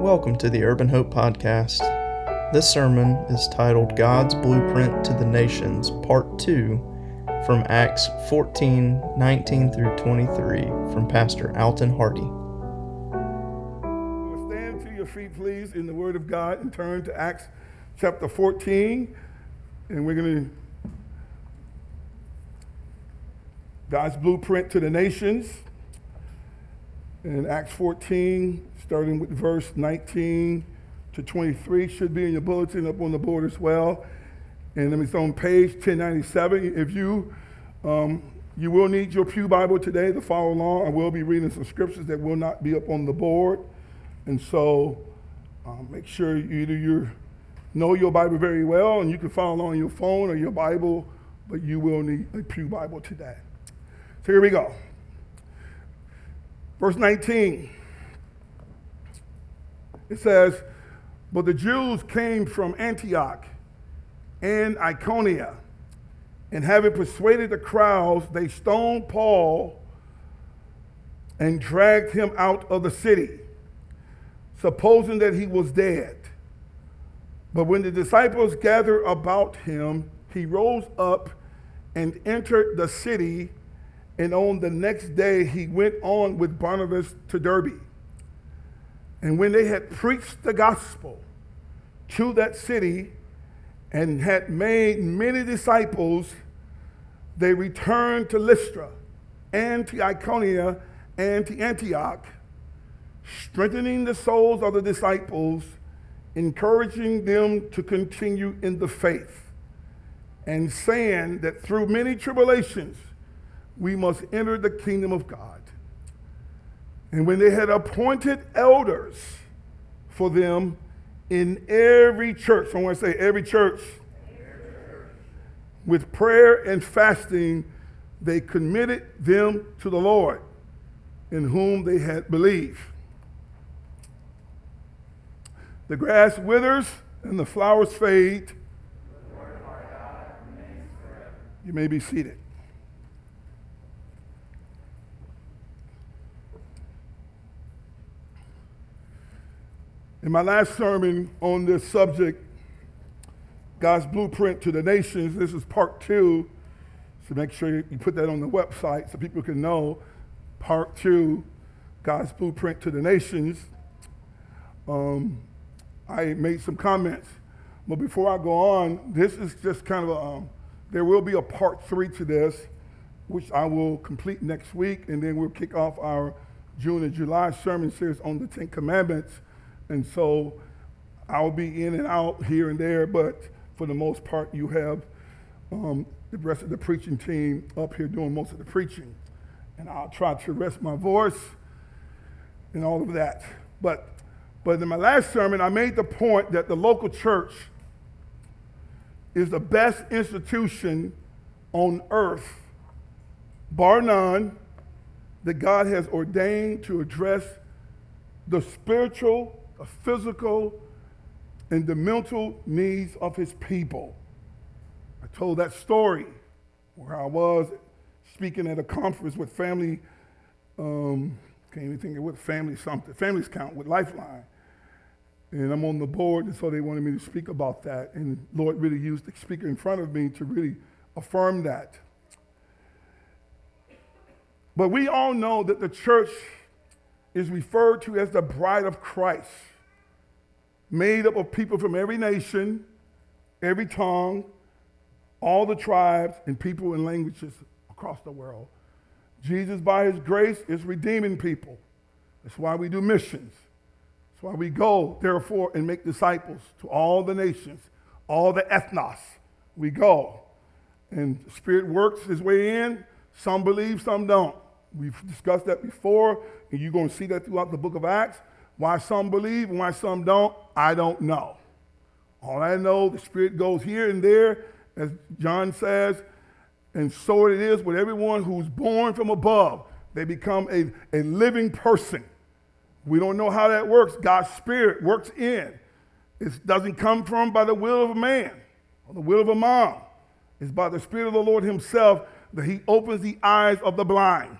Welcome to the Urban Hope Podcast. This sermon is titled God's Blueprint to the Nations, Part 2, from Acts 14 19 through 23, from Pastor Alton Hardy. Stand to your feet, please, in the Word of God and turn to Acts chapter 14. And we're going to, God's blueprint to the nations. In Acts 14, starting with verse 19 to 23, should be in your bulletin up on the board as well. And it's on page 1097. If you, um, you will need your Pew Bible today to follow along. I will be reading some scriptures that will not be up on the board. And so um, make sure either you know your Bible very well and you can follow along on your phone or your Bible, but you will need a Pew Bible today. So here we go. Verse 19. It says, But the Jews came from Antioch and Iconium, and having persuaded the crowds, they stoned Paul and dragged him out of the city, supposing that he was dead. But when the disciples gathered about him, he rose up and entered the city, and on the next day he went on with Barnabas to Derbe. And when they had preached the gospel to that city and had made many disciples, they returned to Lystra and to Iconium and to Antioch, strengthening the souls of the disciples, encouraging them to continue in the faith, and saying that through many tribulations we must enter the kingdom of God. And when they had appointed elders for them in every church, I want to say every church, with prayer and fasting, they committed them to the Lord in whom they had believed. The grass withers and the flowers fade. You may be seated. In my last sermon on this subject, God's blueprint to the nations, this is part two. So make sure you put that on the website so people can know. Part two, God's blueprint to the nations. Um, I made some comments, but before I go on, this is just kind of a, um, there will be a part three to this, which I will complete next week, and then we'll kick off our June and July sermon series on the Ten Commandments. And so I'll be in and out here and there, but for the most part, you have um, the rest of the preaching team up here doing most of the preaching. And I'll try to rest my voice and all of that. But, but in my last sermon, I made the point that the local church is the best institution on earth, bar none, that God has ordained to address the spiritual physical and the mental needs of his people. I told that story where I was speaking at a conference with family, um, can't even think of what family something, families count with Lifeline. And I'm on the board, and so they wanted me to speak about that. And Lord really used the speaker in front of me to really affirm that. But we all know that the church is referred to as the bride of Christ, made up of people from every nation, every tongue, all the tribes, and people and languages across the world. Jesus, by his grace, is redeeming people. That's why we do missions. That's why we go, therefore, and make disciples to all the nations, all the ethnos. We go. And Spirit works his way in. Some believe, some don't. We've discussed that before, and you're going to see that throughout the book of Acts. Why some believe and why some don't, I don't know. All I know, the Spirit goes here and there, as John says, and so it is with everyone who's born from above. They become a, a living person. We don't know how that works. God's Spirit works in. It doesn't come from by the will of a man or the will of a mom. It's by the Spirit of the Lord Himself that He opens the eyes of the blind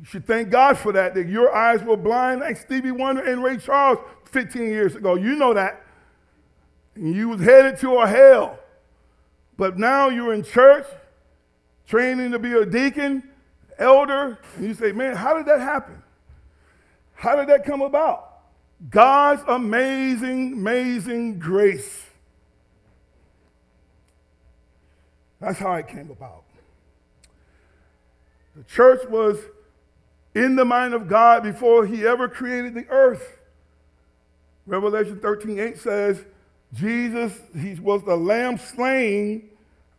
You should thank God for that, that your eyes were blind like Stevie Wonder and Ray Charles 15 years ago. You know that. And you was headed to a hell. But now you're in church, training to be a deacon, elder, and you say, man, how did that happen? How did that come about? God's amazing, amazing grace. That's how it came about. The church was in the mind of God before he ever created the earth. Revelation 13 8 says, Jesus, he was the lamb slain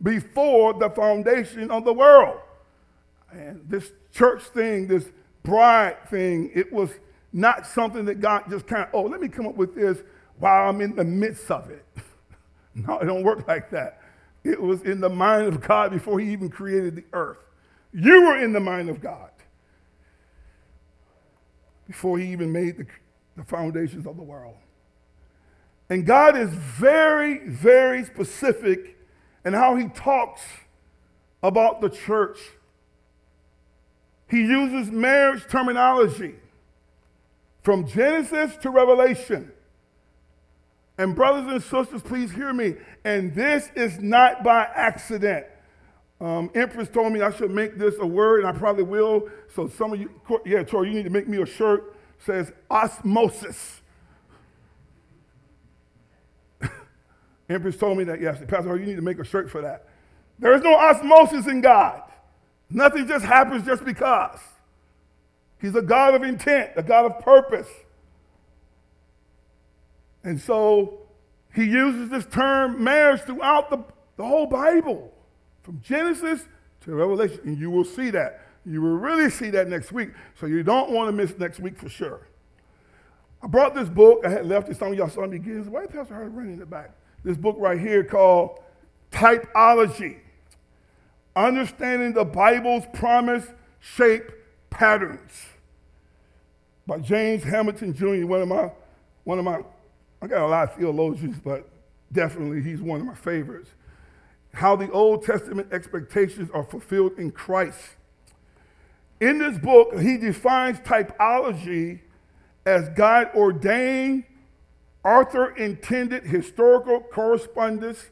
before the foundation of the world. And this church thing, this bride thing, it was not something that God just kind of, oh, let me come up with this while I'm in the midst of it. no, it don't work like that. It was in the mind of God before he even created the earth. You were in the mind of God before he even made the, the foundations of the world. And God is very, very specific in how he talks about the church. He uses marriage terminology from Genesis to Revelation. And, brothers and sisters, please hear me. And this is not by accident. Um, Empress told me I should make this a word, and I probably will. So, some of you, yeah, Tori, you need to make me a shirt says osmosis. Empress told me that yesterday. Pastor, you need to make a shirt for that. There is no osmosis in God. Nothing just happens just because. He's a God of intent, a God of purpose. And so he uses this term marriage throughout the, the whole Bible, from Genesis to Revelation. And you will see that. You will really see that next week. So you don't want to miss next week for sure. I brought this book. I had left it. Some of y'all saw me again. Why the Pastor Howard running in the back? This book right here called Typology Understanding the Bible's Promise, Shape, Patterns by James Hamilton Jr., one of my, one of my, I got a lot of theologians, but definitely he's one of my favorites. How the Old Testament expectations are fulfilled in Christ. In this book, he defines typology as God ordained, author intended historical correspondence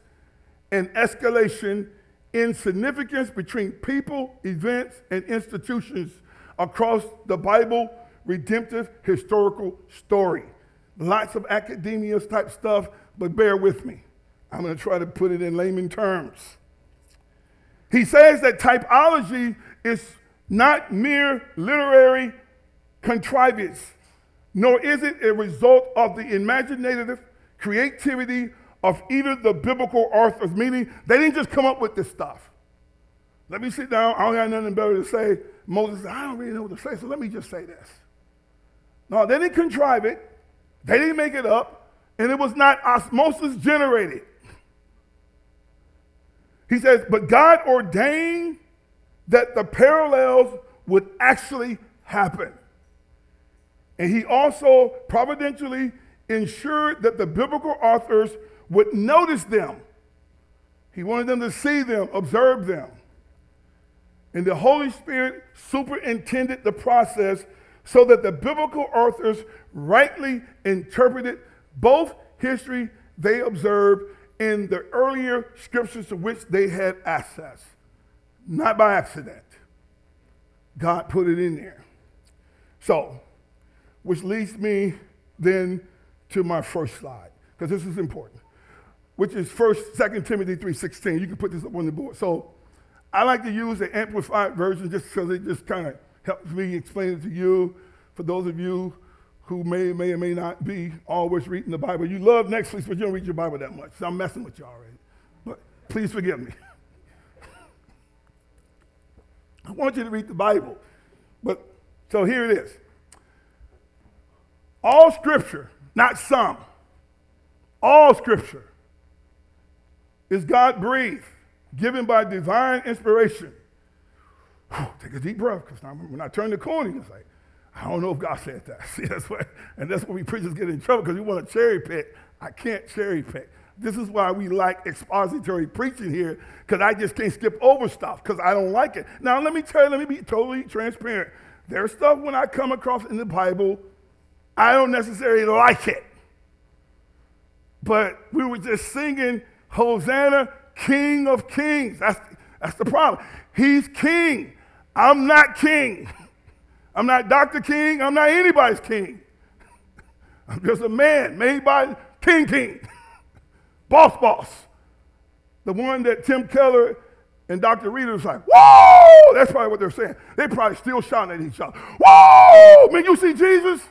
and escalation in significance between people, events, and institutions across the Bible redemptive historical story. Lots of academia type stuff, but bear with me. I'm going to try to put it in layman terms. He says that typology is not mere literary contrivance, nor is it a result of the imaginative creativity of either the biblical authors, meaning they didn't just come up with this stuff. Let me sit down, I don't have nothing better to say. Moses said, I don't really know what to say, so let me just say this. No, they didn't contrive it, they didn't make it up, and it was not osmosis generated. He says, but God ordained that the parallels would actually happen. And he also providentially ensured that the biblical authors would notice them. He wanted them to see them, observe them. And the Holy Spirit superintended the process so that the biblical authors rightly interpreted both history they observed in the earlier scriptures to which they had access not by accident. God put it in there. So, which leads me then to my first slide, because this is important, which is first, Second Timothy 3.16. You can put this up on the board. So I like to use the amplified version just because it just kind of helps me explain it to you. For those of you who may, may or may not be always reading the Bible. You love Netflix, but you don't read your Bible that much. So I'm messing with you already. But please forgive me. I want you to read the Bible. But so here it is. All scripture, not some, all scripture is God breathed, given by divine inspiration. Whew, take a deep breath, because when I turn the corner, it's like, I don't know if God said that. See, that's what, and that's where we preachers get in trouble because we want to cherry pick. I can't cherry pick. This is why we like expository preaching here, because I just can't skip over stuff because I don't like it. Now, let me tell you, let me be totally transparent. There's stuff when I come across in the Bible, I don't necessarily like it. But we were just singing Hosanna, King of Kings. That's, that's the problem. He's king. I'm not king. I'm not Dr. King. I'm not anybody's king. I'm just a man made by King King, boss boss. The one that Tim Keller and Dr. Reader was like, whoa! That's probably what they're saying. They probably still shouting at each other. Whoa! Man, you see Jesus?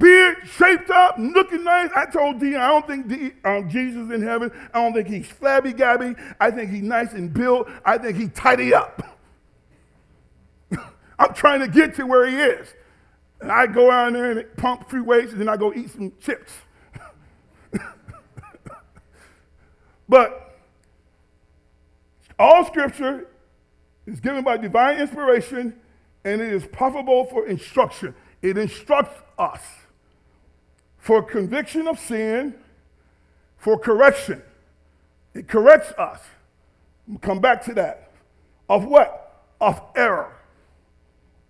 Beard shaped up, looking nice. I told D, I don't think D, um, Jesus in heaven. I don't think he's flabby gabby. I think he's nice and built. I think he tidy up. I'm trying to get to where he is. And I go out there and pump free weights, and then I go eat some chips. but all scripture is given by divine inspiration, and it is profitable for instruction. It instructs us for conviction of sin, for correction. It corrects us. We'll come back to that. Of what? Of error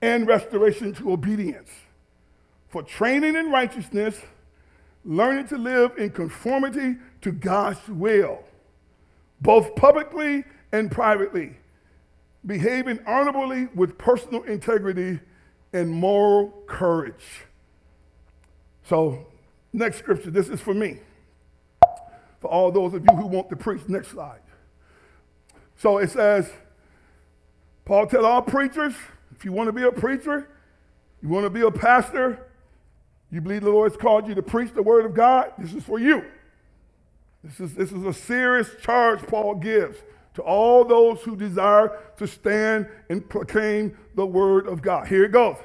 and restoration to obedience. For training in righteousness, learning to live in conformity to God's will, both publicly and privately, behaving honorably with personal integrity and moral courage. So Next scripture, this is for me. For all those of you who want to preach. Next slide. So it says, Paul tell all preachers, if you want to be a preacher, you want to be a pastor, you believe the Lord's called you to preach the word of God, this is for you. This is, this is a serious charge Paul gives to all those who desire to stand and proclaim the word of God. Here it goes.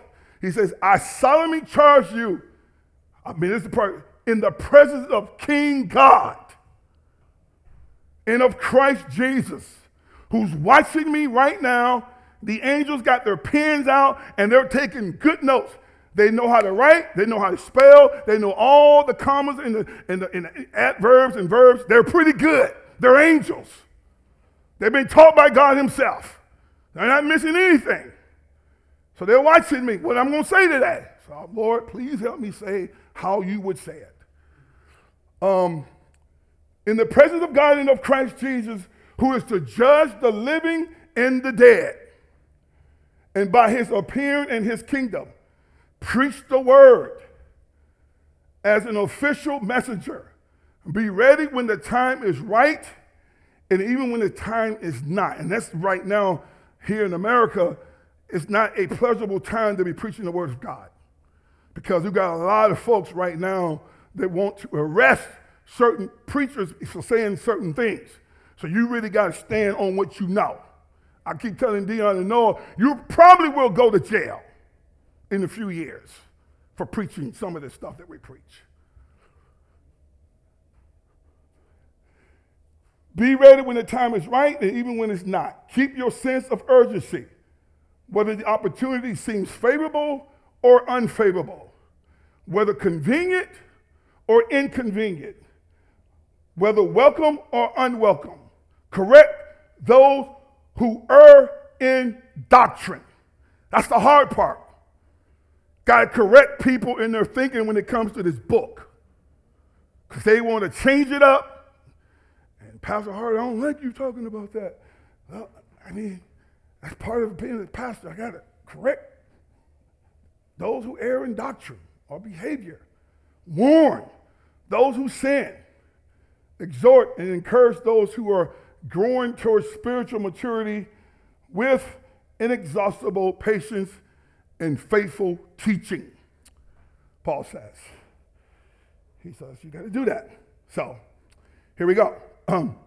He says, I solemnly charge you I mean, this is the part in the presence of King God and of Christ Jesus, who's watching me right now. The angels got their pens out and they're taking good notes. They know how to write, they know how to spell, they know all the commas and the, and the, and the adverbs and verbs. They're pretty good. They're angels. They've been taught by God Himself. They're not missing anything. So they're watching me, what I'm going to say today. So, Lord, please help me say how you would say it. Um, in the presence of God and of Christ Jesus, who is to judge the living and the dead, and by his appearing in his kingdom, preach the word as an official messenger. Be ready when the time is right and even when the time is not. And that's right now here in America, it's not a pleasurable time to be preaching the word of God because we've got a lot of folks right now that want to arrest certain preachers for saying certain things. So you really got to stand on what you know. I keep telling Dion and Noah, you probably will go to jail in a few years for preaching some of the stuff that we preach. Be ready when the time is right and even when it's not. Keep your sense of urgency, whether the opportunity seems favorable or unfavorable, whether convenient or inconvenient, whether welcome or unwelcome. Correct those who err in doctrine. That's the hard part. Got to correct people in their thinking when it comes to this book. Because they want to change it up. And Pastor Hart, I don't like you talking about that. Well, I mean, that's part of being a pastor. I got to correct those who err in doctrine or behavior. Warn those who sin. Exhort and encourage those who are growing towards spiritual maturity with inexhaustible patience and faithful teaching. Paul says. He says, you got to do that. So, here we go. Um,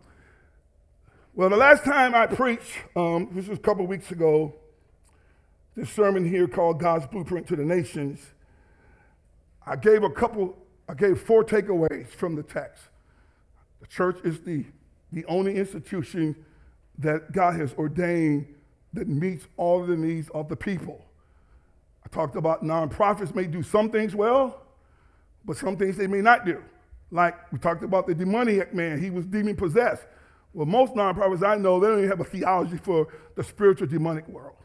well, the last time I preached, um, this was a couple weeks ago, this sermon here called God's Blueprint to the Nations, I gave a couple, I gave four takeaways from the text. The church is the, the only institution that God has ordained that meets all the needs of the people. I talked about nonprofits may do some things well, but some things they may not do. Like we talked about the demoniac man, he was demon possessed. Well, most nonprofits I know, they don't even have a theology for the spiritual demonic world.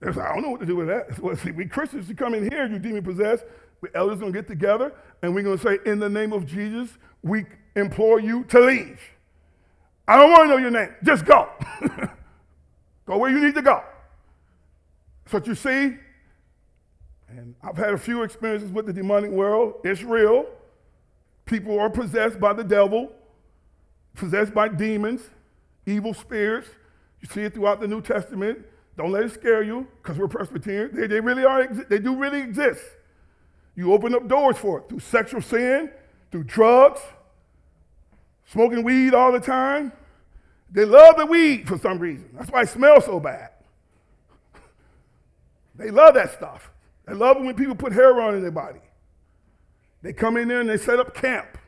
They like, I don't know what to do with that. Well, see, we Christians, you come in here, you demon possessed, we elders are gonna get together, and we're gonna say, in the name of Jesus, we implore you to leave. I don't want to know your name. Just go. go where you need to go. What you see. And I've had a few experiences with the demonic world. It's real. People are possessed by the devil, possessed by demons, evil spirits. You see it throughout the New Testament. Don't let it scare you, because we're Presbyterian. They, they really are, they do really exist. You open up doors for it through sexual sin, through drugs, smoking weed all the time. They love the weed for some reason. That's why it smells so bad. They love that stuff. They love it when people put heroin in their body. They come in there and they set up camp.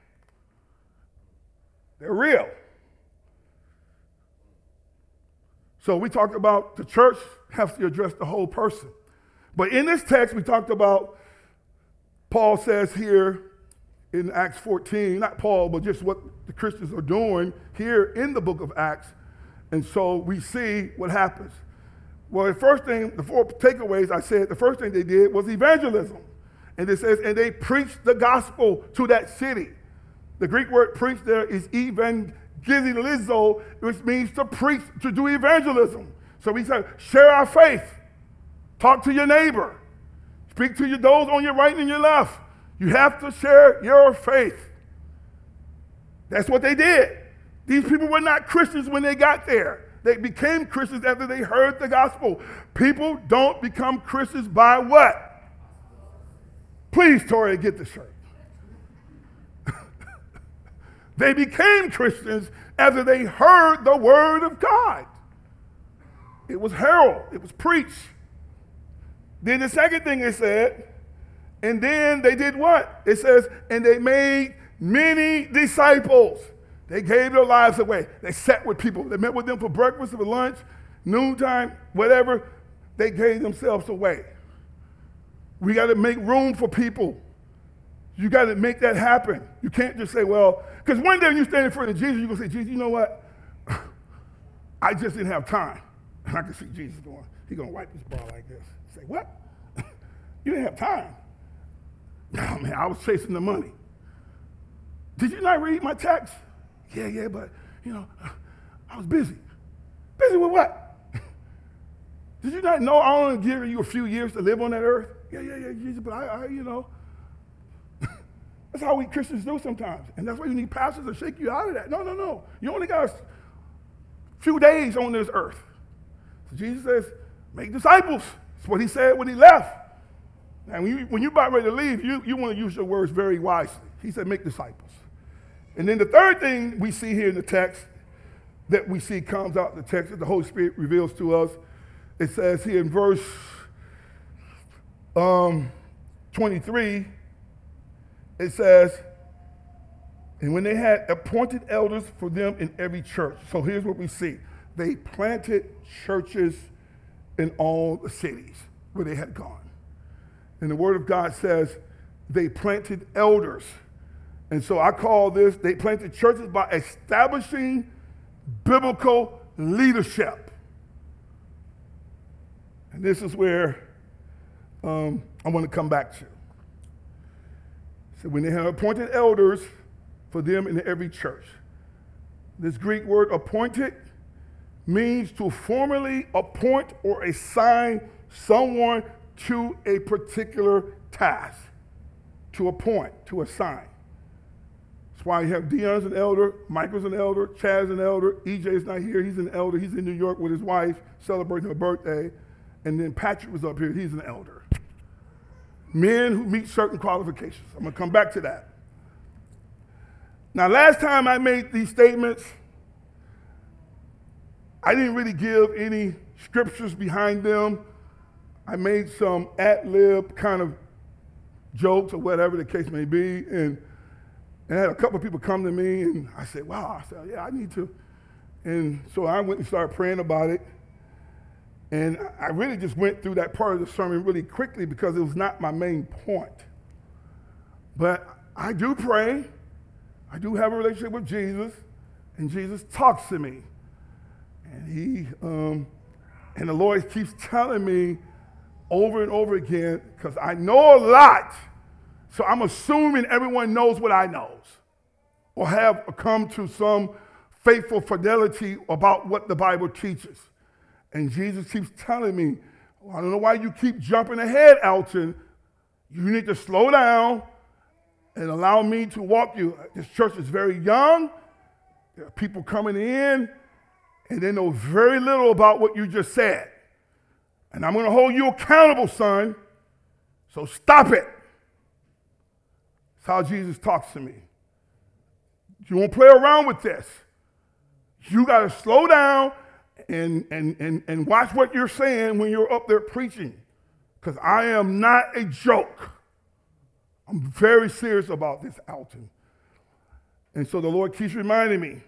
They're real. So we talked about the church has to address the whole person. But in this text, we talked about, Paul says here in Acts 14, not Paul, but just what the Christians are doing here in the book of Acts. And so we see what happens. Well, the first thing, the four takeaways I said, the first thing they did was evangelism. And it says, and they preached the gospel to that city. The Greek word preach there is evangelizo, which means to preach, to do evangelism. So we said, share our faith. Talk to your neighbor. Speak to your those on your right and your left. You have to share your faith. That's what they did. These people were not Christians when they got there. They became Christians after they heard the gospel. People don't become Christians by what? Please, Tori, get the shirt. they became Christians after they heard the word of God. It was herald, it was preached. Then the second thing it said, and then they did what? It says, and they made many disciples. They gave their lives away. They sat with people. They met with them for breakfast, for lunch, noontime, whatever. They gave themselves away. We got to make room for people. You got to make that happen. You can't just say, well, because one day when you stand in front of Jesus, you're going to say, Jesus, you know what? I just didn't have time. And I can see Jesus going, he's going to wipe his brow like this. Say, what? you didn't have time. No, oh, man, I was chasing the money. Did you not read my text? Yeah, yeah, but, you know, I was busy. Busy with what? Did you not know I only give you a few years to live on that earth? Yeah, yeah, yeah, Jesus, but I, I you know. that's how we Christians do sometimes. And that's why you need pastors to shake you out of that. No, no, no. You only got a few days on this earth. So Jesus says, make disciples. That's what he said when he left. And when, you, when you're about ready to leave, you, you want to use your words very wisely. He said, make disciples. And then the third thing we see here in the text that we see comes out the text that the Holy Spirit reveals to us, it says here in verse um, 23, it says, and when they had appointed elders for them in every church. So here's what we see they planted churches in all the cities where they had gone. And the Word of God says they planted elders. And so I call this, they planted churches by establishing biblical leadership. And this is where um, I want to come back to. So when they have appointed elders for them in every church, this Greek word appointed means to formally appoint or assign someone to a particular task, to appoint, to assign. That's why you have Dion's an elder, Michael's an elder, Chad's an elder, EJ's not here, he's an elder, he's in New York with his wife celebrating her birthday, and then Patrick was up here, he's an elder. Men who meet certain qualifications. I'm gonna come back to that. Now, last time I made these statements, I didn't really give any scriptures behind them. I made some ad lib kind of jokes or whatever the case may be, and, and I had a couple of people come to me, and I said, "Wow!" I said, "Yeah, I need to." And so I went and started praying about it, and I really just went through that part of the sermon really quickly because it was not my main point. But I do pray, I do have a relationship with Jesus, and Jesus talks to me, and He um, And the Lord keeps telling me over and over again, because I know a lot, so I'm assuming everyone knows what I knows or have come to some faithful fidelity about what the Bible teaches. And Jesus keeps telling me, well, I don't know why you keep jumping ahead, Alton. You need to slow down and allow me to walk you. This church is very young. There are people coming in, and they know very little about what you just said. And I'm going to hold you accountable, son. So stop it. That's how Jesus talks to me. You won't play around with this. You got to slow down and, and, and, and watch what you're saying when you're up there preaching. Because I am not a joke. I'm very serious about this, Alton. And so the Lord keeps reminding me.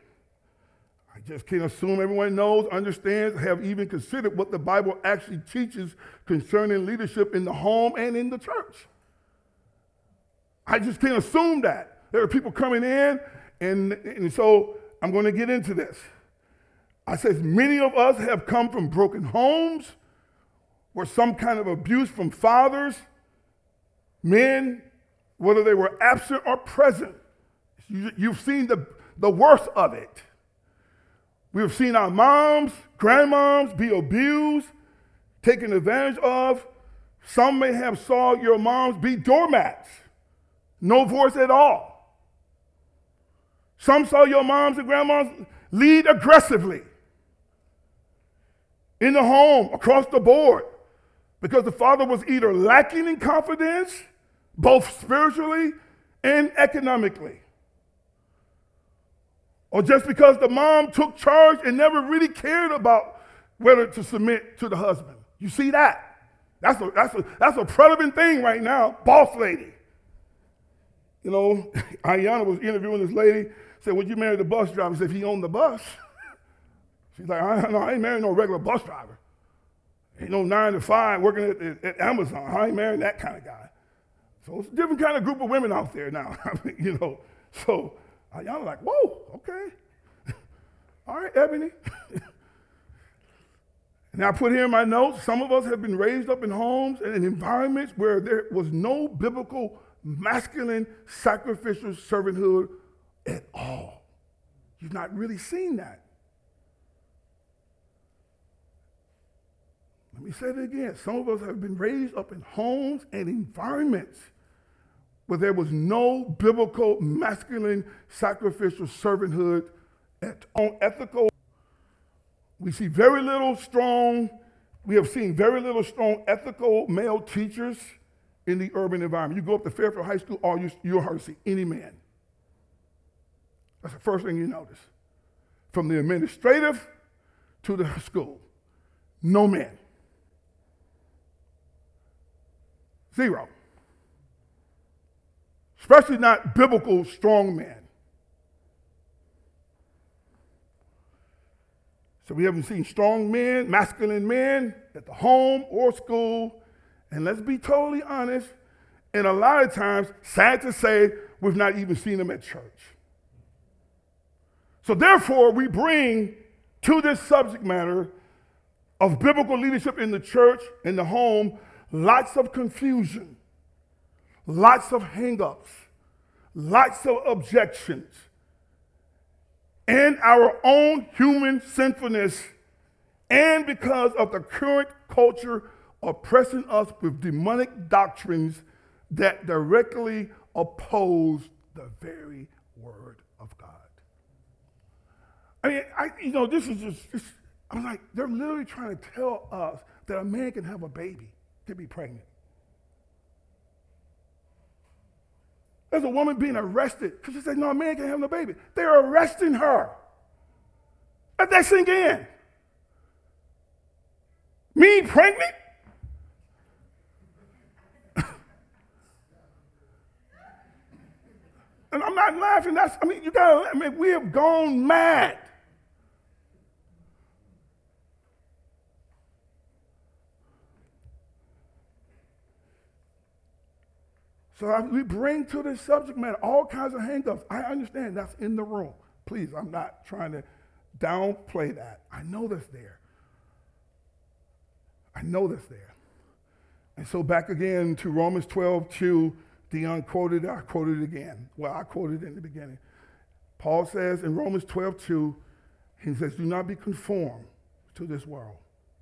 I just can't assume everyone knows, understands, have even considered what the Bible actually teaches concerning leadership in the home and in the church. I just can't assume that. There are people coming in, and, and so I'm going to get into this. I says many of us have come from broken homes where some kind of abuse from fathers, men, whether they were absent or present. You, have seen the, the worst of it. We've seen our moms, grandmoms be abused, taken advantage of. Some may have saw your moms be doormats, no voice at all. Some saw your moms and grandmas lead aggressively in the home, across the board, because the father was either lacking in confidence, both spiritually and economically. Or just because the mom took charge and never really cared about whether to submit to the husband. You see that? That's a, that's a, that's a prevalent thing right now, boss lady. You know, Ayana was interviewing this lady, said, Would you marry the bus driver? Said, If he owned the bus. She's like, I, no, I ain't marrying no regular bus driver. Ain't no nine to five working at, at, at Amazon. I ain't marrying that kind of guy. So it's a different kind of group of women out there now. You know, so y'all like, whoa, okay. All right, Ebony. and I put here in my notes, some of us have been raised up in homes and in environments where there was no biblical masculine sacrificial servanthood at all. You've not really seen that. Let me say it again. Some of us have been raised up in homes and environments where there was no biblical masculine sacrificial servanthood at all ethical. We see very little strong, we have seen very little strong ethical male teachers in the urban environment. You go up to Fairfield High School, all you, you'll hardly see any man. That's the first thing you notice. From the administrative to the school, no man. Zero. Especially not biblical strong men. So we haven't seen strong men, masculine men at the home or school. And let's be totally honest, and a lot of times, sad to say, we've not even seen them at church. So therefore, we bring to this subject matter of biblical leadership in the church, in the home, lots of confusion, lots of hangups, lots of objections, and our own human sinfulness, and because of the current culture oppressing us with demonic doctrines that directly oppose the very word of God. I mean, I, you know, this is just, this, I'm like, they're literally trying to tell us that a man can have a baby to be pregnant. There's a woman being arrested because she said, No, a man can't have no baby. They're arresting her. Let that sink in. Me pregnant? and I'm not laughing. That's, I mean, you gotta, I mean, we have gone mad. So we bring to this subject matter all kinds of hangups. I understand that's in the room. Please, I'm not trying to downplay that. I know that's there. I know that's there. And so back again to Romans 12, 2, Dion quoted I quoted again. Well, I quoted in the beginning. Paul says in Romans 12, 2, he says, Do not be conformed to this world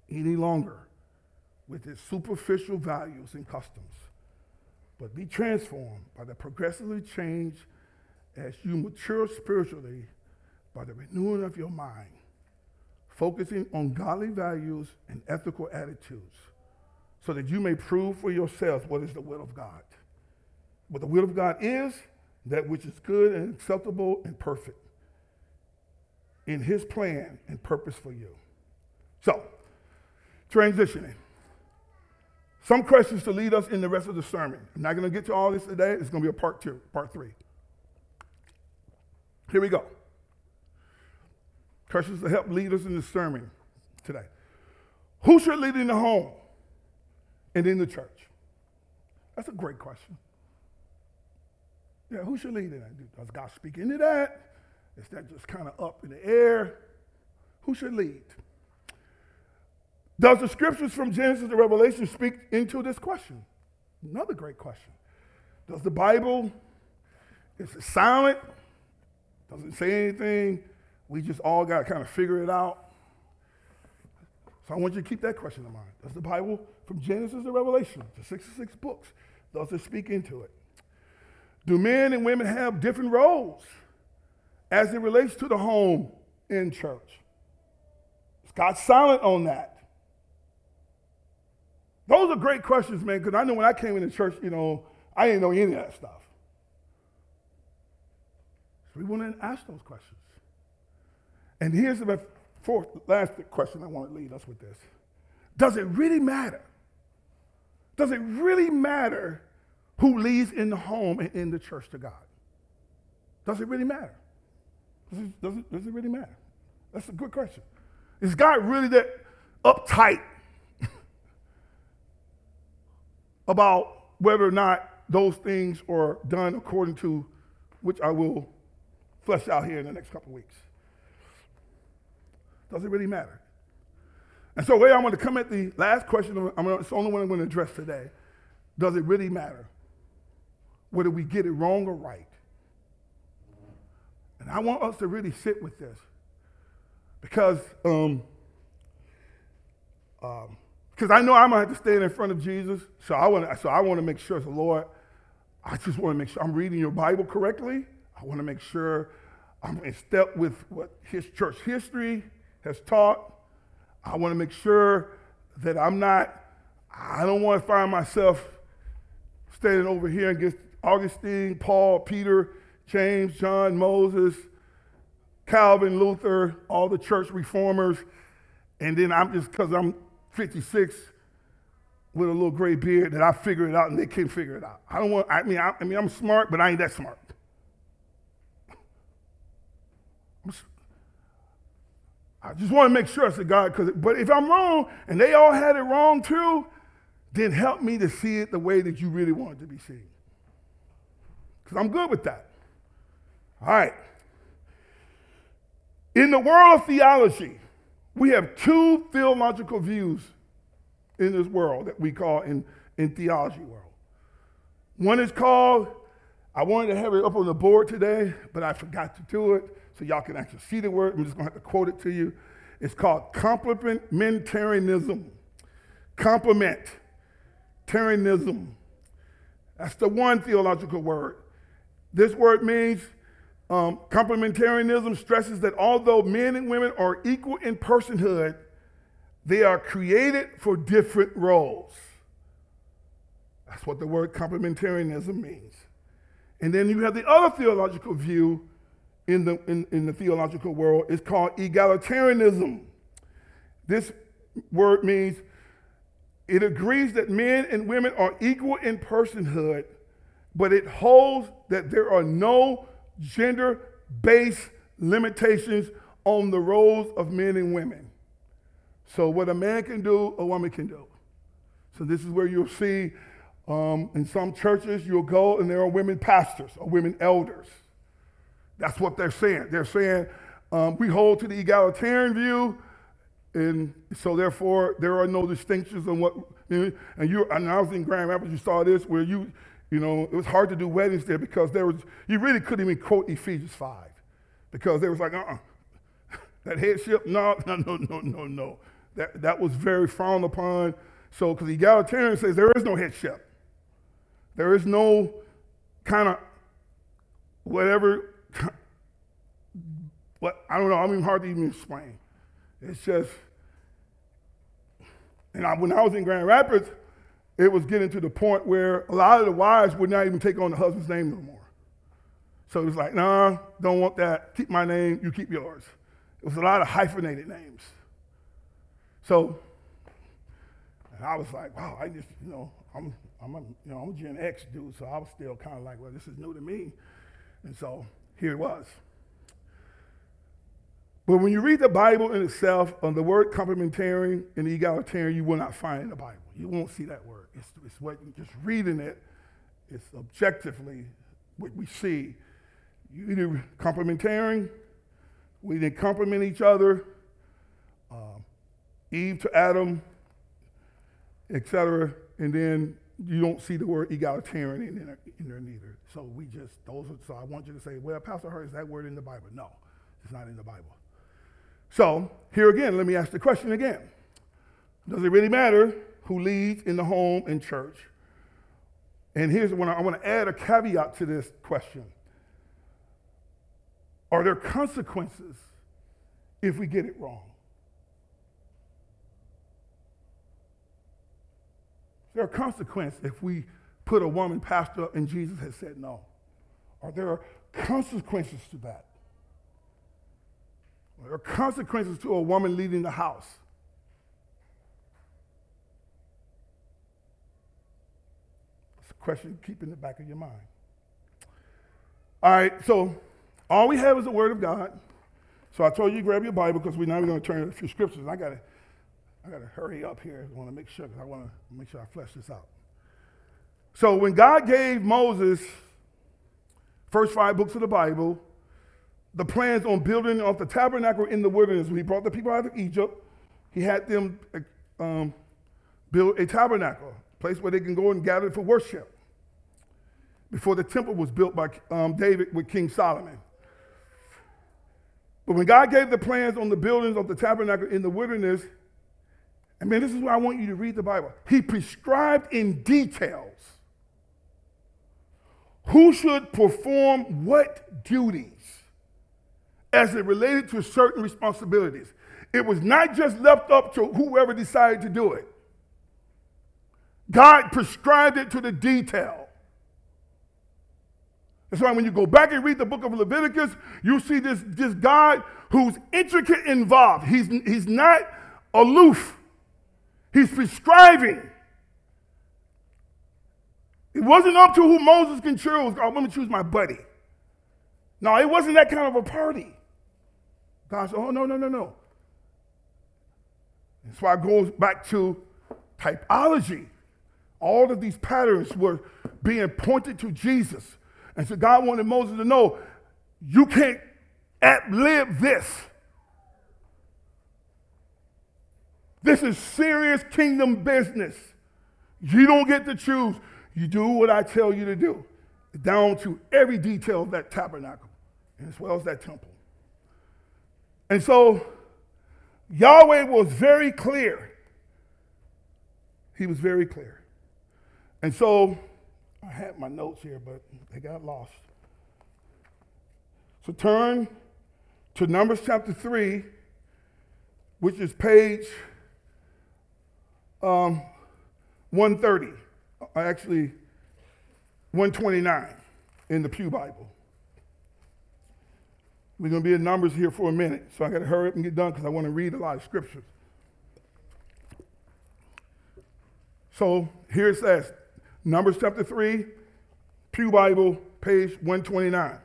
any longer with its superficial values and customs, but be transformed by the progressively change as you mature spiritually by the renewing of your mind, focusing on godly values and ethical attitudes, so that you may prove for yourselves what is the will of God. What the will of God is, that which is good and acceptable and perfect in his plan and purpose for you. So, transitioning. Some questions to lead us in the rest of the sermon. I'm not going to get to all this today. It's going to be a part two, part three. Here we go. Questions to help lead us in the sermon today. Who should lead in the home and in the church? That's a great question. Yeah, who should lead in that? Does God speak into that? Is that just kind of up in the air? Who should lead? Does the scriptures from Genesis to Revelation speak into this question? Another great question. Does the Bible, is it silent? Does it say anything? We just all got to kind of figure it out. So I want you to keep that question in mind. Does the Bible, from Genesis to Revelation, the 66 books, does it speak into it? Do men and women have different roles as it relates to the home in church? Is God silent on that? Those are great questions, man, because I know when I came into church, you know, I didn't know any of that stuff. So we want to ask those questions. And here's the fourth, last question I want to lead us with this. Does it really matter? Does it really matter who leads in the home and in the church to God? Does it really matter? Does it, does it, does it really matter? That's a good question. Is God really that uptight about whether or not those things are done according to which I will flesh out here in the next couple weeks? Does it really matter? And so, way I'm going to come at the last question, I'm gonna, it's the only one I'm going to address today. Does it really matter? Whether we get it wrong or right? And I want us to really sit with this because um, um, because I know I'm gonna have to stand in front of Jesus. So I want to. So I want to make sure, the Lord, I just want to make sure I'm reading your Bible correctly. I want to make sure I'm in step with what his church history has taught. I want to make sure that I'm not. I don't want to find myself standing over here against Augustine, Paul, Peter, James, John, Moses, Calvin, Luther, all the church reformers, and then I'm just because I'm 56 with a little gray beard that I figure it out and they can't figure it out. I don't want. I mean, I, I mean, I'm smart, but I ain't that smart. I just want to make sure I said God, because but if I'm wrong and they all had it wrong too, then help me to see it the way that you really want it to be seen. Because I'm good with that. All right. In the world of theology, we have two theological views in this world that we call in, in theology world. One is called, I wanted to have it up on the board today, but I forgot to do it, so y'all can actually see the word. I'm just gonna have to quote it to you. It's called complementarianism. Complementarianism. That's the one theological word. This word means um, complementarianism stresses that although men and women are equal in personhood, they are created for different roles. That's what the word complementarianism means. And then you have the other theological view in the, in, in the theological world. It's called egalitarianism. This word means it agrees that men and women are equal in personhood, but it holds that there are no gender based limitations on the roles of men and women. So, what a man can do, a woman can do. So, this is where you'll see um, in some churches, you'll go and there are women pastors or women elders. That's what they're saying. They're saying um, we hold to the egalitarian view, And so therefore, there are no distinctions on what, and you, and I was in Grand Rapids, you saw this, where you, you know, it was hard to do weddings there because there was, you really couldn't even quote Ephesians 5 because there was like, uh-uh, that headship, no, no, no, no, no, no. That, that was very frowned upon. So, because egalitarian says there is no headship. There is no kind of whatever, what, I don't know, I mean, hard to even explain. It's just, and I, when I was in Grand Rapids, it was getting to the point where a lot of the wives would not even take on the husband's name no more. So it was like, nah, don't want that. Keep my name, you keep yours. It was a lot of hyphenated names. So and I was like, wow, I just, you know, I'm, I'm a, you know, I'm a Gen X dude, so I was still kind of like, well, this is new to me. And so here it was. But when you read the Bible in itself, on the word complementarian and egalitarian, you will not find in the Bible. You won't see that word. It's, it's what just reading it, it's objectively what we see. You either complementarian, we either complement each other, um, Eve to Adam, etc. And then you don't see the word egalitarian in there, in there neither. So we just those. Are, so I want you to say, well, Pastor Hardy, is that word in the Bible? No, it's not in the Bible. So here again, let me ask the question again. Does it really matter who leads in the home and church? And here's when I want to add a caveat to this question. Are there consequences if we get it wrong? There are consequences if we put a woman pastor up and Jesus has said no. Are there consequences to that? There are consequences to a woman leaving the house. It's a question keep in the back of your mind. All right, so all we have is the Word of God. So I told you grab your Bible because we're now going to turn to a few scriptures. I got to, I got to hurry up here. I want to make sure because I want to make sure I flesh this out. So when God gave Moses first five books of the Bible, the plans on building of the tabernacle in the wilderness. When he brought the people out of Egypt, he had them um, build a tabernacle, a place where they can go and gather for worship. Before the temple was built by um, David with King Solomon. But when God gave the plans on the buildings of the tabernacle in the wilderness, I mean, this is why I want you to read the Bible. He prescribed in details who should perform what duties as it related to certain responsibilities. It was not just left up to whoever decided to do it. God prescribed it to the detail. That's why when you go back and read the book of Leviticus, you see this, this God who's intricate involved. He's, he's not aloof, he's prescribing. It wasn't up to who Moses can choose. I'm going to choose my buddy. No, it wasn't that kind of a party. God said, oh, no, no, no, no. That's why it goes back to typology. All of these patterns were being pointed to Jesus. And so God wanted Moses to know you can't live this. This is serious kingdom business. You don't get to choose. You do what I tell you to do, down to every detail of that tabernacle, as well as that temple. And so Yahweh was very clear. He was very clear. And so I had my notes here, but they got lost. So turn to Numbers chapter 3, which is page um, 130, actually 129 in the Pew Bible. We're going to be in Numbers here for a minute, so I got to hurry up and get done because I want to read a lot of scriptures. So here it says, Numbers chapter 3, Pew Bible, page 129.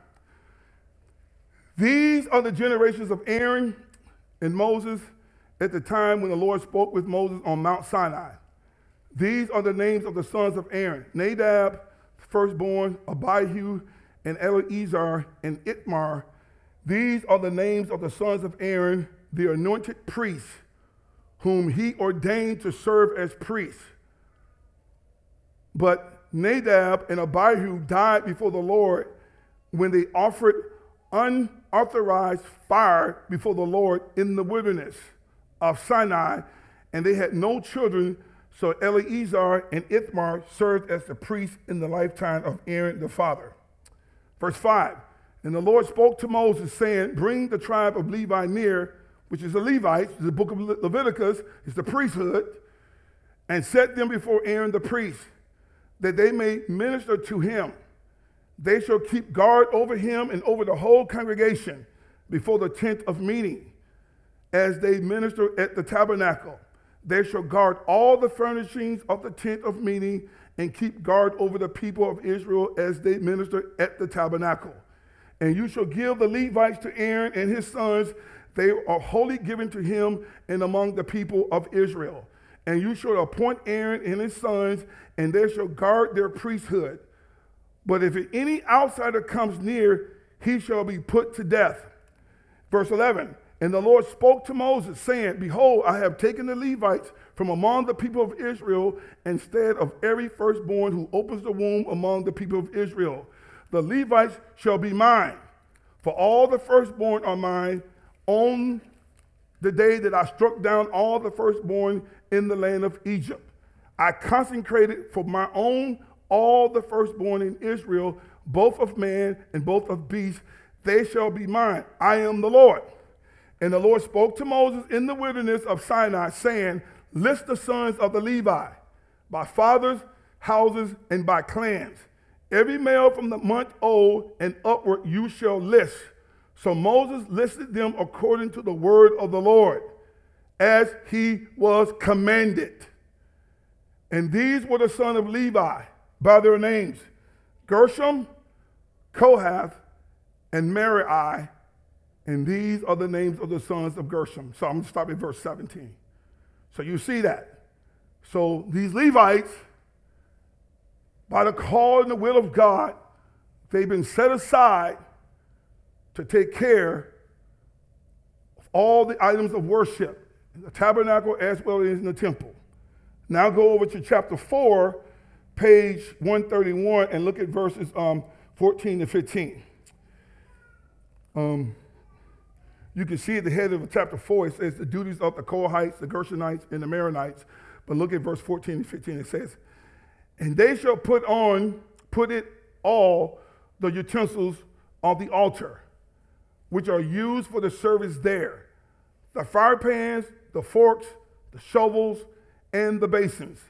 These are the generations of Aaron and Moses at the time when the Lord spoke with Moses on Mount Sinai. These are the names of the sons of Aaron Nadab, firstborn, Abihu, and Eleazar, and Ithamar, these are the names of the sons of Aaron, the anointed priests, whom he ordained to serve as priests. But Nadab and Abihu died before the Lord when they offered unauthorized fire before the Lord in the wilderness of Sinai, and they had no children. So Eleazar and Ithamar served as the priests in the lifetime of Aaron the father. Verse 5 And the Lord spoke to Moses, saying, Bring the tribe of Levi near, which is the Levites, the book of Leviticus, is the priesthood, and set them before Aaron the priest, that they may minister to him. They shall keep guard over him and over the whole congregation before the tent of meeting, as they minister at the tabernacle. They shall guard all the furnishings of the tent of meeting and keep guard over the people of Israel as they minister at the tabernacle. And you shall give the Levites to Aaron and his sons. They are wholly given to him and among the people of Israel. And you shall appoint Aaron and his sons, and they shall guard their priesthood. But if any outsider comes near, he shall be put to death. Verse 11 And the Lord spoke to Moses, saying, Behold, I have taken the Levites from among the people of Israel instead of every firstborn who opens the womb among the people of Israel. The Levites shall be mine, for all the firstborn are mine on the day that I struck down all the firstborn in the land of Egypt. I consecrated for my own all the firstborn in Israel, both of man and both of beast. They shall be mine. I am the Lord. And the Lord spoke to Moses in the wilderness of Sinai, saying, List the sons of the Levi by fathers, houses, and by clans. Every male from the month old and upward you shall list. So Moses listed them according to the word of the Lord, as he was commanded. And these were the sons of Levi by their names Gershon, Kohath, and Merari. And these are the names of the sons of Gershon. So I'm going to stop at verse 17. So you see that. So these Levites, by the call and the will of God, they've been set aside to take care of all the items of worship in the tabernacle as well as in the temple. Now go over to chapter 4, page 131, and look at verses um, 14 to 15. Um, you can see at the head of chapter 4, it says the duties of the Kohathites, the Gershonites, and the Merarites. But look at verse 14 and 15. It says, And they shall put on, put it all, the utensils of the altar, which are used for the service there the fire pans, the forks, the shovels, and the basins,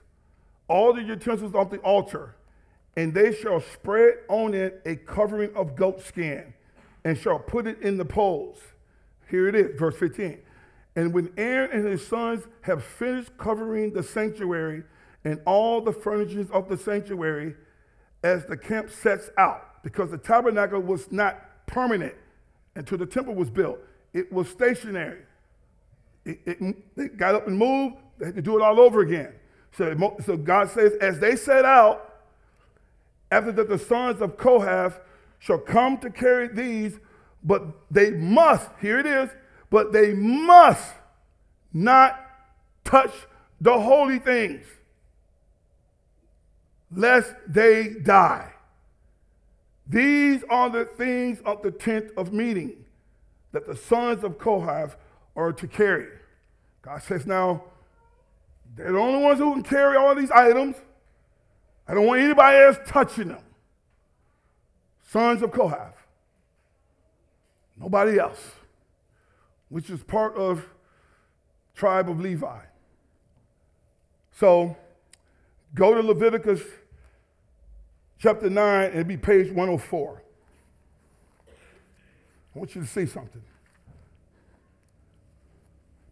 all the utensils of the altar. And they shall spread on it a covering of goat skin, and shall put it in the poles here it is, verse 15. And when Aaron and his sons have finished covering the sanctuary and all the furnishings of the sanctuary as the camp sets out, because the tabernacle was not permanent until the temple was built, it was stationary. It, it, it got up and moved, they had to do it all over again. So, so God says, as they set out, after that the sons of Kohath shall come to carry these but they must, here it is, but they must not touch the holy things, lest they die. These are the things of the tent of meeting that the sons of Kohath are to carry. God says, now, they're the only ones who can carry all these items. I don't want anybody else touching them. Sons of Kohath. Nobody else, which is part of tribe of Levi. So go to Leviticus chapter 9 and be page 104. I want you to see something.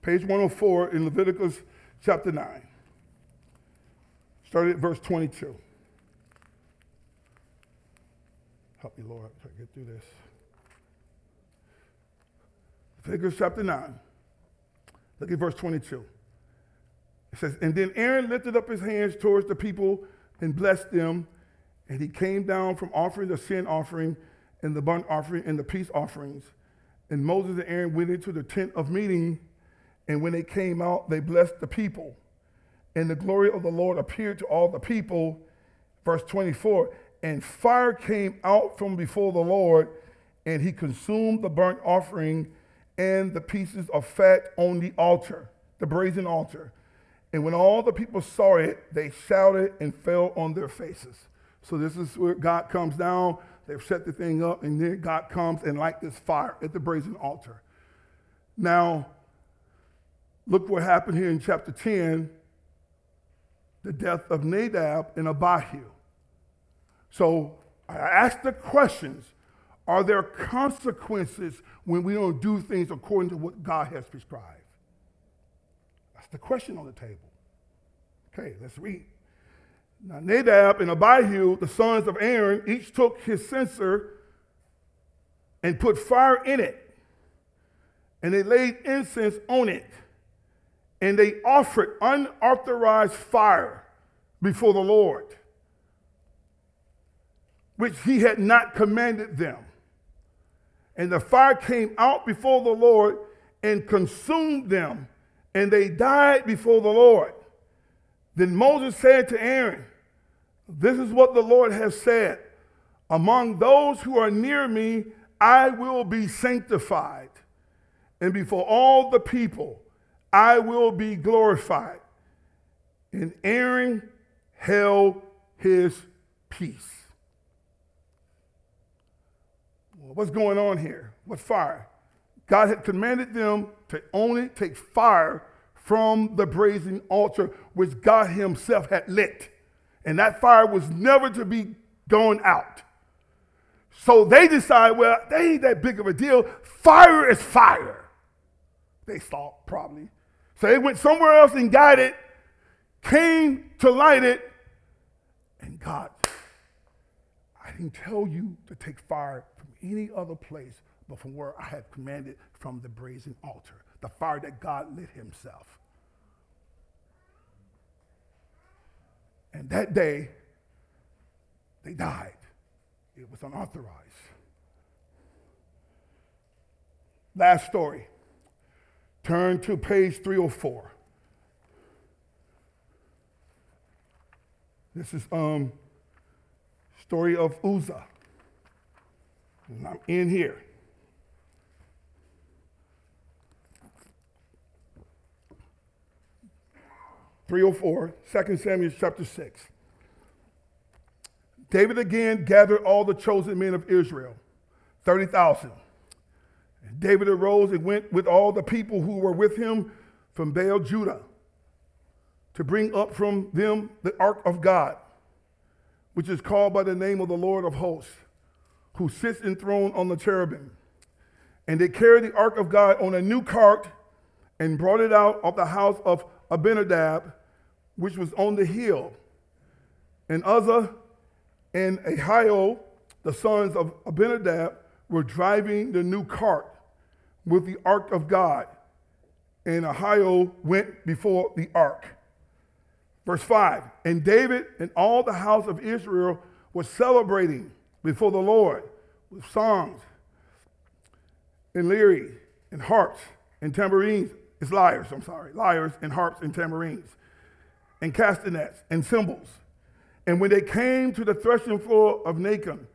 Page 104 in Leviticus chapter 9. Started at verse 22. Help me, Lord, to get through this. Leviticus chapter 9. Look at verse 22. It says, And then Aaron lifted up his hands towards the people and blessed them. And he came down from offering the sin offering and the burnt offering and the peace offerings. And Moses and Aaron went into the tent of meeting, And when they came out, they blessed the people. And the glory of the Lord appeared to all the people. Verse 24 And fire came out from before the Lord, and he consumed the burnt offering and the pieces of fat on the altar, the brazen altar. And when all the people saw it, they shouted and fell on their faces. So this is where God comes down. They've set the thing up, and then God comes and light this fire at the brazen altar. Now, look what happened here in chapter 10 the death of Nadab and Abihu. So I asked the questions Are there consequences when we don't do things according to what God has prescribed? That's the question on the table. Okay, let's read. Now, Nadab and Abihu, the sons of Aaron, each took his censer and put fire in it, and they laid incense on it and they offered unauthorized fire before the Lord, which he had not commanded them. And the fire came out before the Lord and consumed them, and they died before the Lord. Then Moses said to Aaron, This is what the Lord has said Among those who are near me, I will be sanctified, and before all the people, I will be glorified. And Aaron held his peace. What's going on here? What fire? God had commanded them to only take fire from the brazen altar which God Himself had lit. And that fire was never to be gone out. So they decide, well, they ain't that big of a deal. Fire is fire. They thought, probably. So they went somewhere else and got it, came to light it, and God, I didn't tell you to take fire from any other place but from where I had commanded from the brazen altar, the fire that God lit himself. And that day, they died. It was unauthorized. Last story. Turn to page 304. This is um story of Uzzah. And I'm in here. Three oh four, 2 Samuel chapter 6. David again gathered all the chosen men of Israel, 30,000 David arose and went with all the people who were with him from Baal Judah to bring up from them the ark of God, which is called by the name of the Lord of hosts, who sits enthroned on the cherubim. And they carried the ark of God on a new cart and brought it out of the house of Abinadab, which was on the hill. And Uzzah and Ahio, the sons of Abinadab, were driving the new cart with the ark of God, and Ahio went before the ark. Verse 5 And David and all the house of Israel were celebrating before the Lord with songs and lyre and harps and tambourines. It's lyres, I'm sorry, lyres and harps and tambourines and castanets and cymbals. And when they came to the threshing floor of Nacon,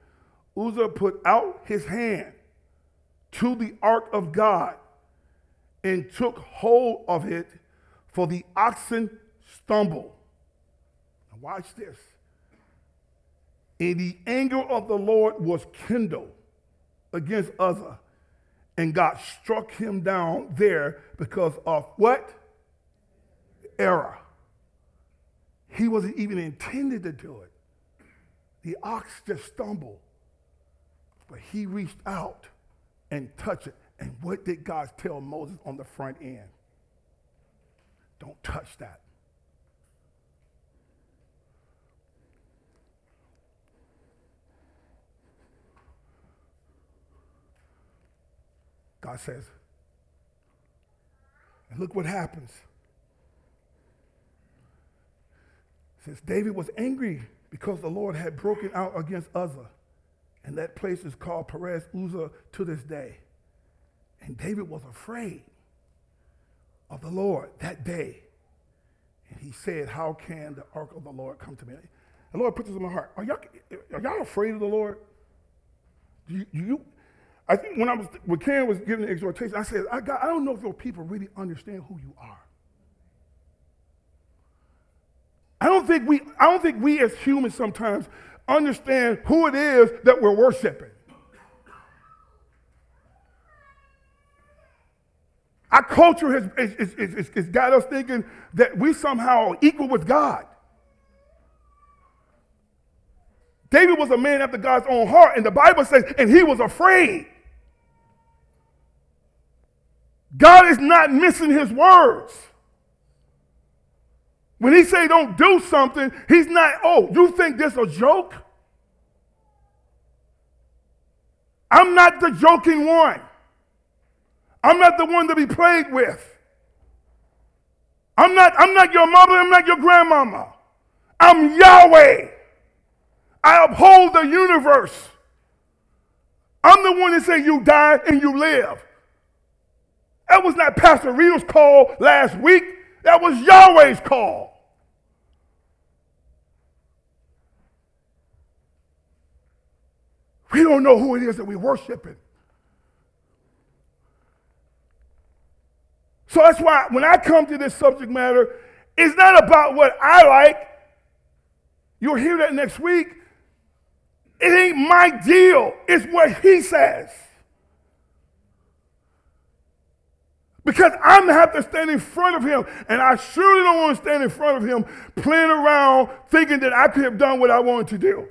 Uzzah put out his hand to the ark of God and took hold of it, for the oxen stumbled. Now watch this. And the anger of the Lord was kindled against Uzzah, and God struck him down there because of what? Error. He wasn't even intended to do it. The ox just stumbled, but he reached out and touched it. And what did God tell Moses on the front end? Don't touch that. God says, and look what happens. Since David was angry because the Lord had broken out against Uzzah, and that place is called Perez Uzzah to this day. And David was afraid. of the Lord that day. And he said, How can the ark of the Lord come to me? The Lord put this in my heart. Are y'all, are y'all afraid of the Lord? Do you, do you, I think when I was when Karen was giving the exhortation, I said, I, got, I don't know if your people really understand who you are. I don't think we I don't think we as humans sometimes understand who it is that we're worshiping. Our culture has, got us thinking that we somehow are equal with God. David was a man after God's own heart, and the Bible says, and he was afraid. God is not missing his words. When he say don't do something, he's not, oh, you think this a joke? I'm not the joking one. I'm not the one to be played with. I'm not, I'm not your mother, I'm not your grandmama. I'm Yahweh. I uphold the universe. I'm the one that say you die and you live. That was not Pastor Rito's call last week. That was Yahweh's call. We don't know who it is that we're worshiping. So that's why when I come to this subject matter, it's not about what I like. You'll hear that next week. It ain't my deal, it's what he says. Because I'm gonna have to stand in front of him, and I surely don't want to stand in front of him playing around thinking that I could have done what I wanted to do.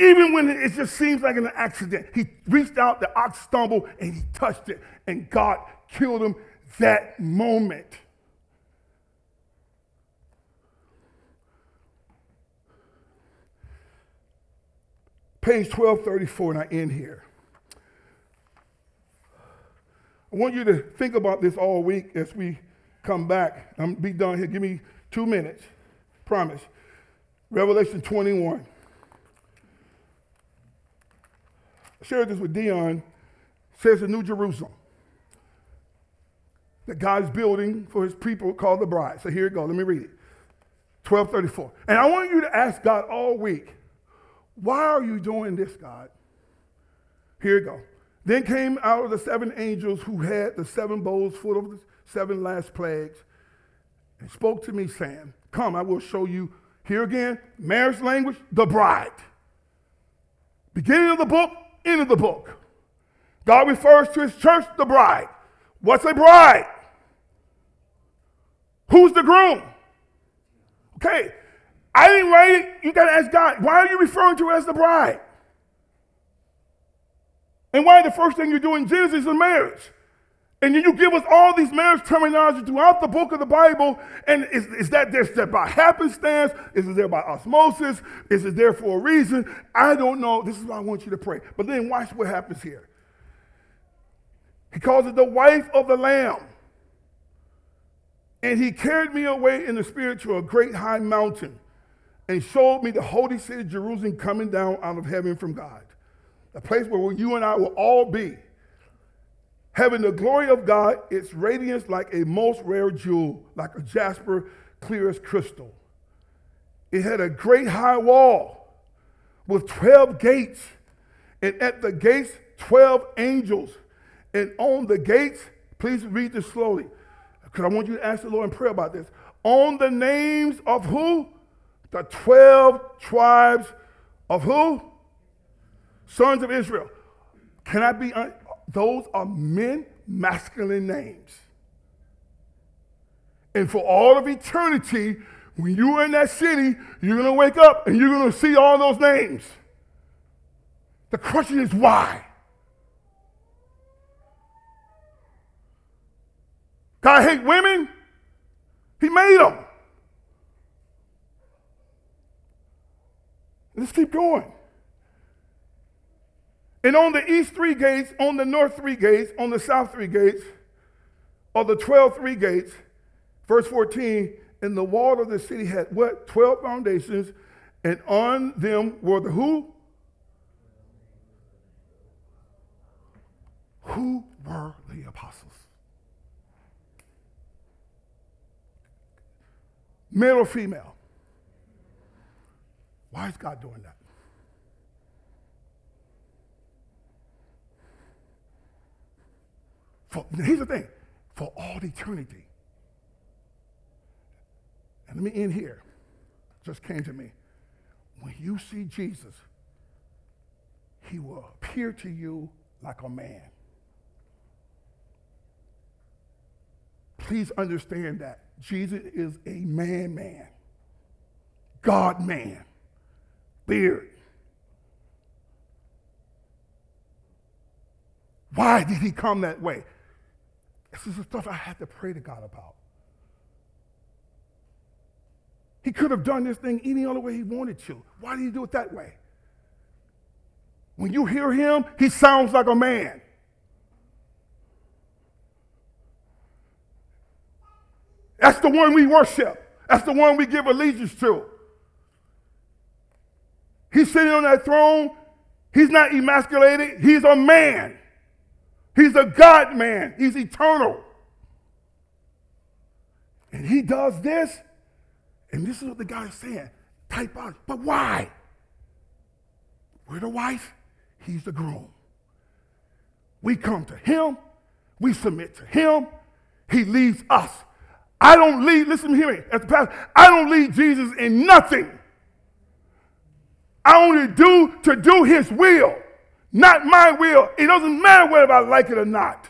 Even when it just seems like an accident, he reached out, the ox stumbled, and he touched it, and God killed him that moment. Page 1234, and I end here. I want you to think about this all week as we come back. I'm be done here. Give me two minutes. Promise. Revelation 21. I shared this with Dion. says the New Jerusalem that God is building for his people called the bride. So here it goes. Let me read it. 1234. And I want you to ask God all week, why are you doing this, God? Here it goes. Then came out of the seven angels who had the seven bowls full of the seven last plagues and spoke to me, saying, Come, I will show you here again, marriage language, the bride. Beginning of the book, end of the book. God refers to his church, the bride. What's a bride? Who's the groom? Okay, I didn't write it. You got to ask God, why are you referring to her as the bride? And why the first thing you do in Genesis is marriage? And you give us all these marriage terminology throughout the book of the Bible. And is, is that there by happenstance? Is it there by osmosis? Is it there for a reason? I don't know. This is why I want you to pray. But then watch what happens here. He calls it the wife of the Lamb. And he carried me away in the spirit to a great high mountain and showed me the holy city Jerusalem coming down out of heaven from God the place where you and I will all be. Having the glory of God, its radiance like a most rare jewel, like a jasper, clear as crystal. It had a great high wall with 12 gates, and at the gates, 12 angels. And on the gates, please read this slowly, because I want you to ask the Lord in prayer about this. On the names of who? The 12 tribes of who? Sons of Israel. Can I be, un- those are men, masculine names. And for all of eternity, when you are in that city, you're going to wake up and you're going to see all those names. The question is why? God hate women? He made them. Let's keep going. And on the east three gates, on the north three gates, on the south three gates, are the 12 three gates, verse 14, and the wall of the city had what? 12 foundations, and on them were the who? Who were the apostles? Male or female? Why is God doing that? For, here's the thing for all eternity. And let me end here. Just came to me. When you see Jesus, he will appear to you like a man. Please understand that Jesus is a man man, God man, beard. Why did he come that way? This is the stuff I had to pray to God about. He could have done this thing any other way he wanted to. Why did he do it that way? When you hear him, he sounds like a man. That's the one we worship. That's the one we give allegiance to. He's sitting on that throne. He's not emasculated. He's a man. He's a God man. He's eternal. And he does this, and this is what the guy is saying. Type out. But why? We're the wife, he's the groom. We come to him, we submit to him, he leads us. I don't lead, listen to me, as the pastor, I don't lead Jesus in nothing. I only do to do his will not my will. It doesn't matter whether I like it or not.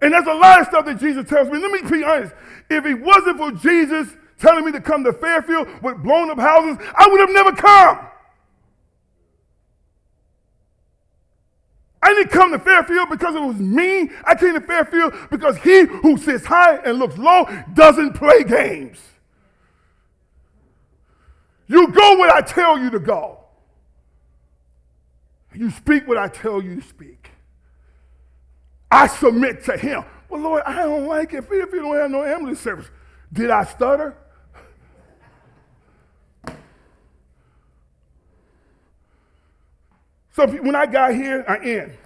And there's a lot of stuff that Jesus tells me. Let me be honest. If it wasn't for Jesus telling me to come to Fairfield with blown up houses, I would have never come. I didn't come to Fairfield because it was me. I came to Fairfield because he who sits high and looks low doesn't play games. You go where I tell you to go. You speak what I tell you to speak. I submit to him. Well, Lord, I don't like it if you don't have no ambulance service. Did I stutter? So when I got here, I in.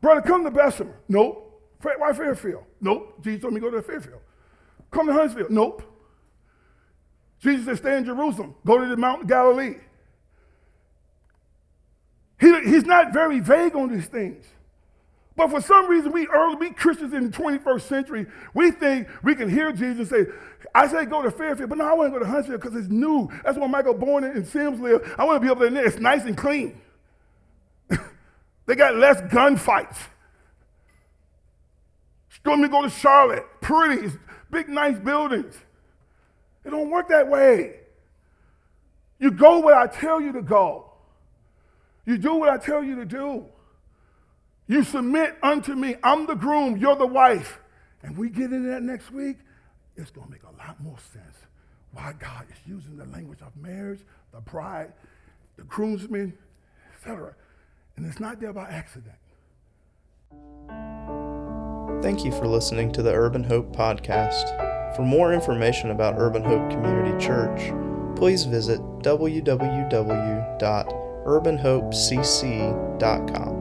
Brother, come to Bessemer. Nope. Why Fairfield? Nope. Jesus told me to go to Fairfield. Come to Huntsville. Nope. Jesus said, stay in Jerusalem. Go to the Mount Galilee. He, he's not very vague on these things. But for some reason, we early, we Christians in the 21st century, we think we can hear Jesus say, I say go to Fairfield, but no, I want to go to Huntsville because it's new. That's where Michael Bourne and Sims live. I want to be up there. It's nice and clean. they got less gunfights. Want me go to Charlotte. Pretty, big, nice buildings. It don't work that way. You go where I tell you to go. You do what I tell you to do. You submit unto me. I'm the groom, you're the wife. And we get into that next week, it's going to make a lot more sense why God is using the language of marriage, the bride, the groomsmen, etc. And it's not there by accident. Thank you for listening to the Urban Hope Podcast. For more information about Urban Hope Community Church, please visit www urbanhopecc.com.